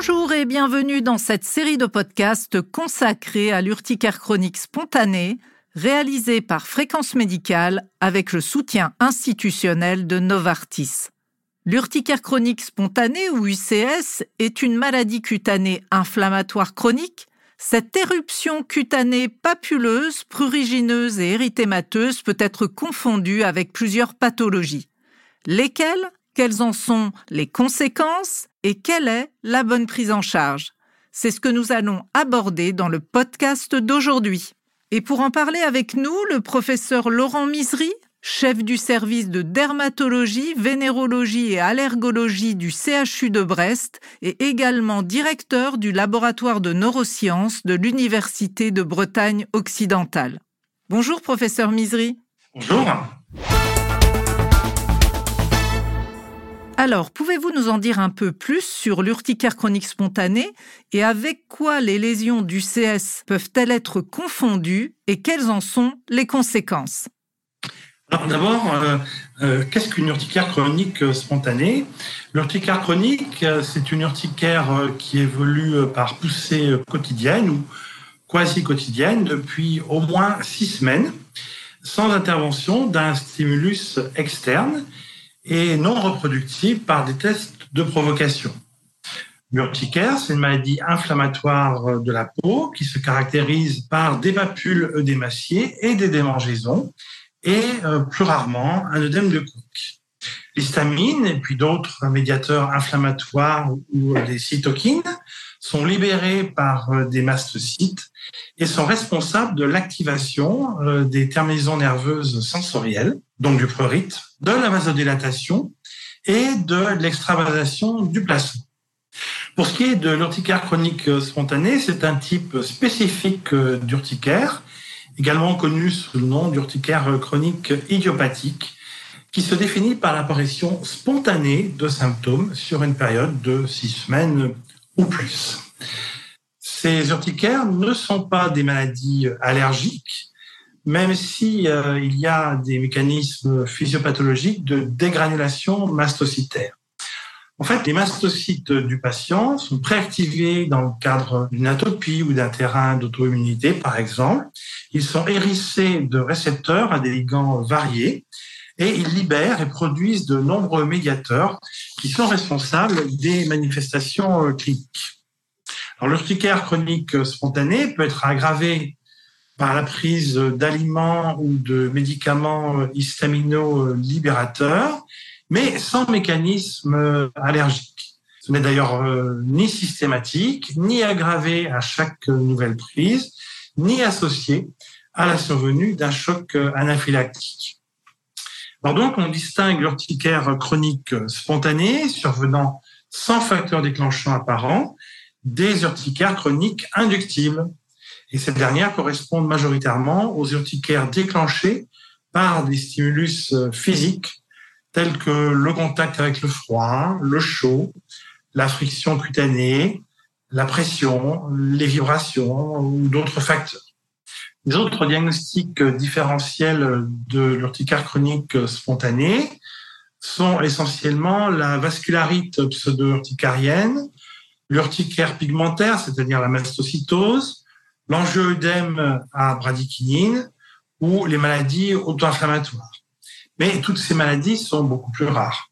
Bonjour et bienvenue dans cette série de podcasts consacrée à l'urticaire chronique spontanée, réalisée par Fréquence Médicale avec le soutien institutionnel de Novartis. L'urticaire chronique spontanée ou UCS est une maladie cutanée inflammatoire chronique. Cette éruption cutanée papuleuse, prurigineuse et érythémateuse peut être confondue avec plusieurs pathologies. Lesquelles? Quelles en sont les conséquences et quelle est la bonne prise en charge C'est ce que nous allons aborder dans le podcast d'aujourd'hui. Et pour en parler avec nous, le professeur Laurent Misery, chef du service de dermatologie, vénérologie et allergologie du CHU de Brest et également directeur du laboratoire de neurosciences de l'Université de Bretagne occidentale. Bonjour professeur Misery. Bonjour. Alors, pouvez-vous nous en dire un peu plus sur l'urticaire chronique spontanée et avec quoi les lésions du CS peuvent-elles être confondues et quelles en sont les conséquences? Alors d'abord, euh, euh, qu'est-ce qu'une urticaire chronique euh, spontanée? L'urticaire chronique, c'est une urticaire qui évolue par poussée quotidienne ou quasi quotidienne depuis au moins six semaines, sans intervention d'un stimulus externe et non reproductible par des tests de provocation. L'urticaire, c'est une maladie inflammatoire de la peau qui se caractérise par des papules œdémaciées et des démangeaisons et euh, plus rarement un œdème de Cook. L'histamine et puis d'autres médiateurs inflammatoires ou les cytokines sont libérés par euh, des mastocytes et sont responsables de l'activation euh, des terminaisons nerveuses sensorielles, donc du prurite, de la vasodilatation et de l'extravasation du plasma. Pour ce qui est de l'urticaire chronique spontanée, c'est un type spécifique d'urticaire également connu sous le nom d'urticaire chronique idiopathique, qui se définit par l'apparition spontanée de symptômes sur une période de six semaines ou plus. Ces urticaires ne sont pas des maladies allergiques, même si euh, il y a des mécanismes physiopathologiques de dégranulation mastocytaire. En fait, les mastocytes du patient sont préactivés dans le cadre d'une atopie ou d'un terrain d'auto-immunité, par exemple. Ils sont hérissés de récepteurs à des ligands variés et ils libèrent et produisent de nombreux médiateurs qui sont responsables des manifestations euh, cliniques. Alors, l'urticaire chronique spontanée peut être aggravé par la prise d'aliments ou de médicaments histamino-libérateurs mais sans mécanisme euh, allergique. Ce n'est d'ailleurs euh, ni systématique, ni aggravé à chaque nouvelle prise, ni associé à la survenue d'un choc euh, anaphylactique. Alors donc, on distingue l'urticaire chronique spontané survenant sans facteur déclenchant apparent des urticaires chroniques inductibles. Et ces dernières correspondent majoritairement aux urticaires déclenchés par des stimulus physiques tels que le contact avec le froid, le chaud, la friction cutanée, la pression, les vibrations ou d'autres facteurs. Les autres diagnostics différentiels de l'urticaire chronique spontanée sont essentiellement la vascularite pseudo-urticarienne, l'urticaire pigmentaire, c'est-à-dire la mastocytose, l'angioœdème à bradykinine ou les maladies auto-inflammatoires. Mais toutes ces maladies sont beaucoup plus rares.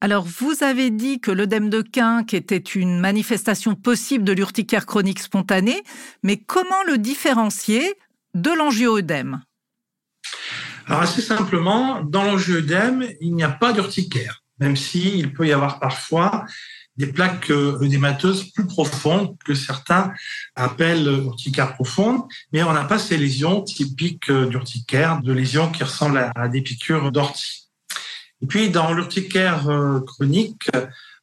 Alors, vous avez dit que l'œdème de Quinque était une manifestation possible de l'urticaire chronique spontanée, mais comment le différencier de l'angioœdème Alors, assez simplement, dans l'angioœdème, il n'y a pas d'urticaire, même s'il peut y avoir parfois des plaques œdémateuses euh, plus profondes que certains appellent urticaire profonde, mais on n'a pas ces lésions typiques euh, d'urticaire, de lésions qui ressemblent à des piqûres d'ortie. Et puis, dans l'urticaire euh, chronique,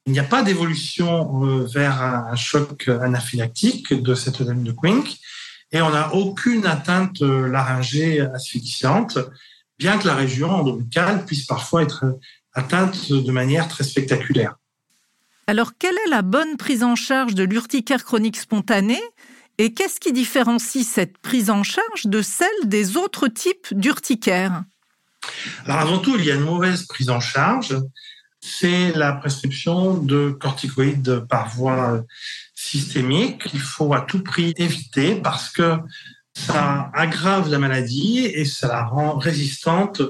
il n'y a pas d'évolution vers un choc anaphylactique de cette œdème de Quink, et on n'a aucune atteinte laryngée asphyxiante, bien que la région ombilicale puisse parfois être atteinte de manière très spectaculaire. Alors, quelle est la bonne prise en charge de l'urticaire chronique spontanée et qu'est-ce qui différencie cette prise en charge de celle des autres types d'urticaire Alors, avant tout, il y a une mauvaise prise en charge c'est la prescription de corticoïdes par voie systémique qu'il faut à tout prix éviter parce que ça aggrave la maladie et ça la rend résistante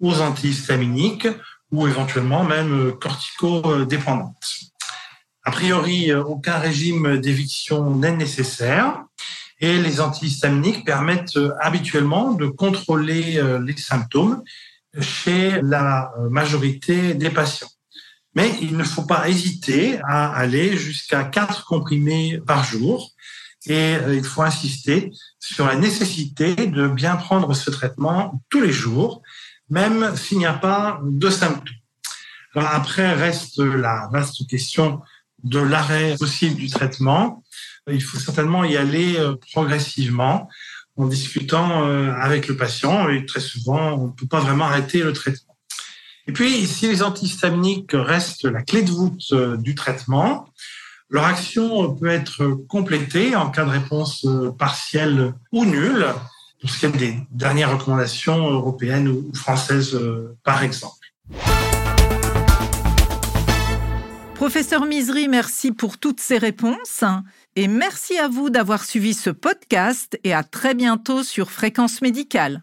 aux antihistaminiques ou éventuellement même corticodépendante. A priori, aucun régime d'éviction n'est nécessaire et les antihistaminiques permettent habituellement de contrôler euh, les symptômes chez la majorité des patients. Mais il ne faut pas hésiter à aller jusqu'à quatre comprimés par jour et euh, il faut insister sur la nécessité de bien prendre ce traitement tous les jours, même s'il n'y a pas de symptômes. Après reste la vaste question de l'arrêt possible du traitement. Il faut certainement y aller euh, progressivement en discutant euh, avec le patient et très souvent on ne peut pas vraiment arrêter le traitement. Et puis si les antihistaminiques restent la clé de voûte du traitement, leur action peut être complétée en cas de réponse euh, partielle ou nulle, pour ce qui est des dernières recommandations européennes ou françaises, euh, par exemple. Professeur Misery, merci pour toutes ces réponses. Et merci à vous d'avoir suivi ce podcast et à très bientôt sur Fréquence Médicale.